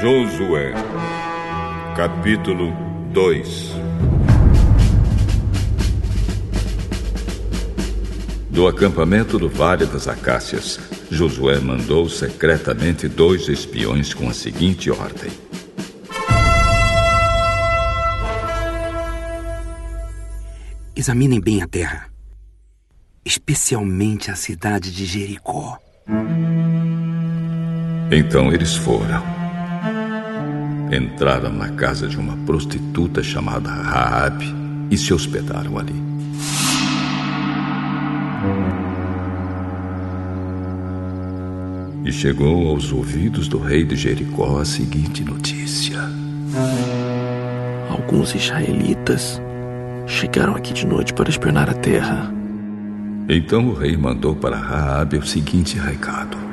Josué, capítulo 2 Do acampamento do Vale das Acácias, Josué mandou secretamente dois espiões com a seguinte ordem: Examinem bem a terra, especialmente a cidade de Jericó. Então eles foram. Entraram na casa de uma prostituta chamada Raabe e se hospedaram ali. E chegou aos ouvidos do rei de Jericó a seguinte notícia: Alguns israelitas chegaram aqui de noite para espionar a terra. Então o rei mandou para Raabe o seguinte recado: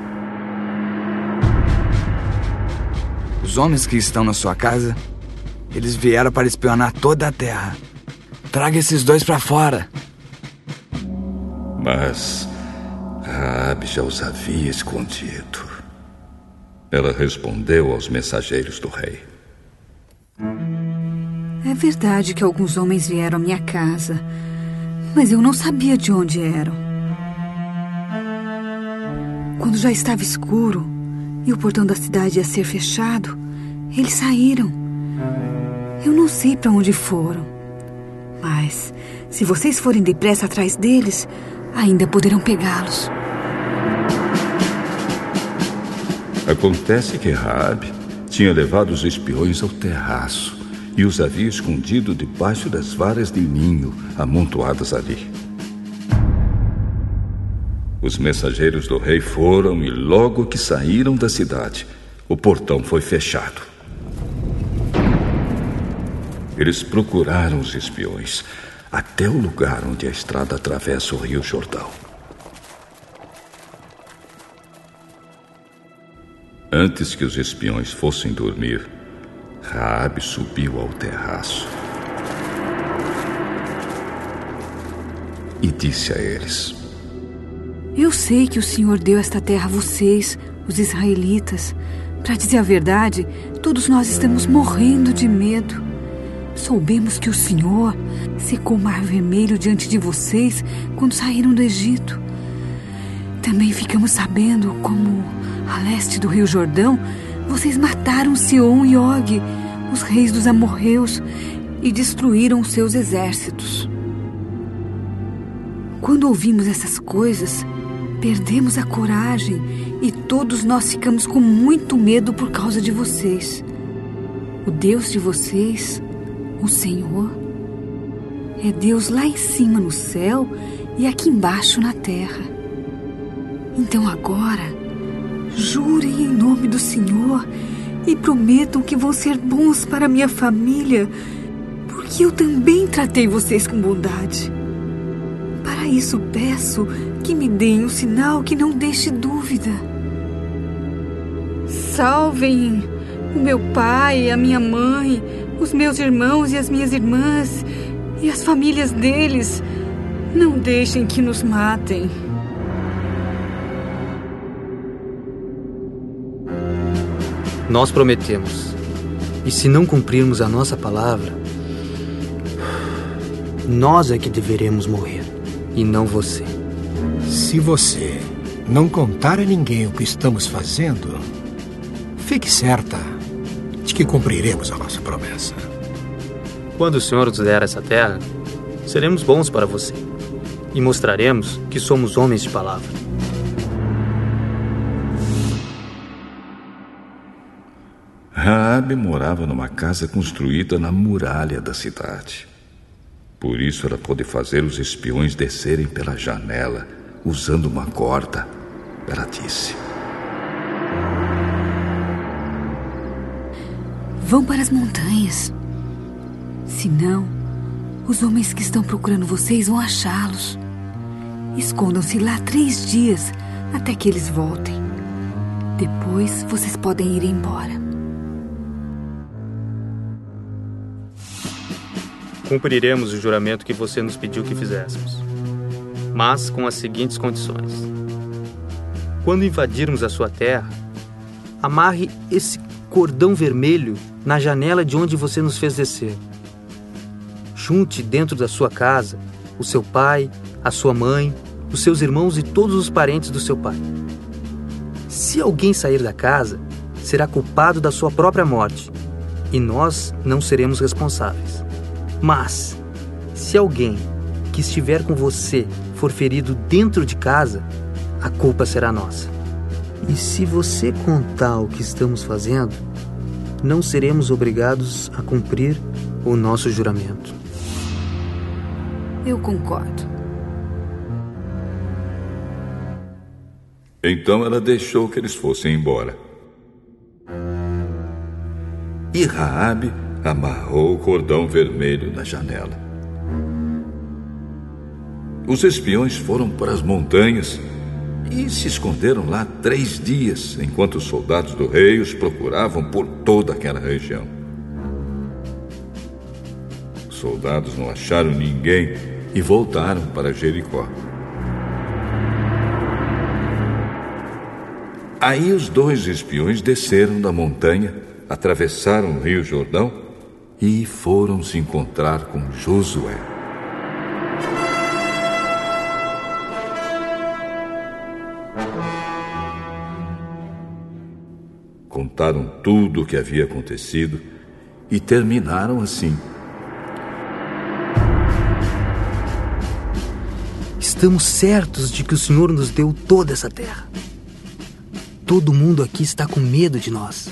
Os homens que estão na sua casa, eles vieram para espionar toda a terra. Traga esses dois para fora. Mas Raabe já os havia escondido. Ela respondeu aos mensageiros do rei. É verdade que alguns homens vieram à minha casa, mas eu não sabia de onde eram. Quando já estava escuro e o portão da cidade ia ser fechado, eles saíram. Eu não sei para onde foram. Mas, se vocês forem depressa atrás deles, ainda poderão pegá-los. Acontece que Raabe tinha levado os espiões ao terraço e os havia escondido debaixo das varas de ninho amontoadas ali. Os mensageiros do rei foram e logo que saíram da cidade, o portão foi fechado. Eles procuraram os espiões até o lugar onde a estrada atravessa o Rio Jordão. Antes que os espiões fossem dormir, Raabe subiu ao terraço e disse a eles: Eu sei que o Senhor deu esta terra a vocês, os israelitas. Para dizer a verdade, todos nós estamos morrendo de medo. Soubemos que o Senhor secou o Mar Vermelho diante de vocês quando saíram do Egito. Também ficamos sabendo como, a leste do Rio Jordão, vocês mataram Sion e Og, os reis dos amorreus, e destruíram seus exércitos. Quando ouvimos essas coisas, perdemos a coragem e todos nós ficamos com muito medo por causa de vocês. O Deus de vocês o Senhor é Deus lá em cima no céu e aqui embaixo na terra. Então agora, jurem em nome do Senhor e prometam que vão ser bons para minha família, porque eu também tratei vocês com bondade. Para isso peço que me deem um sinal que não deixe dúvida. Salvem o meu pai, a minha mãe, os meus irmãos e as minhas irmãs e as famílias deles. Não deixem que nos matem. Nós prometemos. E se não cumprirmos a nossa palavra, nós é que deveremos morrer e não você. Se você não contar a ninguém o que estamos fazendo, fique certa de que cumpriremos a nossa promessa. Quando o Senhor nos der essa terra, seremos bons para você e mostraremos que somos homens de palavra. Raabe morava numa casa construída na muralha da cidade. Por isso ela pôde fazer os espiões descerem pela janela usando uma corda. Ela disse: Vão para as montanhas. Senão, os homens que estão procurando vocês vão achá-los. Escondam-se lá três dias até que eles voltem. Depois vocês podem ir embora. Cumpriremos o juramento que você nos pediu que fizéssemos, mas com as seguintes condições. Quando invadirmos a sua terra, amarre esse cordão vermelho na janela de onde você nos fez descer. Junte dentro da sua casa o seu pai, a sua mãe, os seus irmãos e todos os parentes do seu pai. Se alguém sair da casa, será culpado da sua própria morte, e nós não seremos responsáveis. Mas, se alguém que estiver com você for ferido dentro de casa, a culpa será nossa. E se você contar o que estamos fazendo, não seremos obrigados a cumprir o nosso juramento. Eu concordo. Então ela deixou que eles fossem embora. E Raabe amarrou o cordão vermelho na janela. Os espiões foram para as montanhas e se esconderam lá três dias, enquanto os soldados do rei os procuravam por toda aquela região. Os soldados não acharam ninguém e voltaram para Jericó. Aí os dois espiões desceram da montanha, atravessaram o rio Jordão e foram se encontrar com Josué. Contaram tudo o que havia acontecido e terminaram assim. Estamos certos de que o Senhor nos deu toda essa terra. Todo mundo aqui está com medo de nós.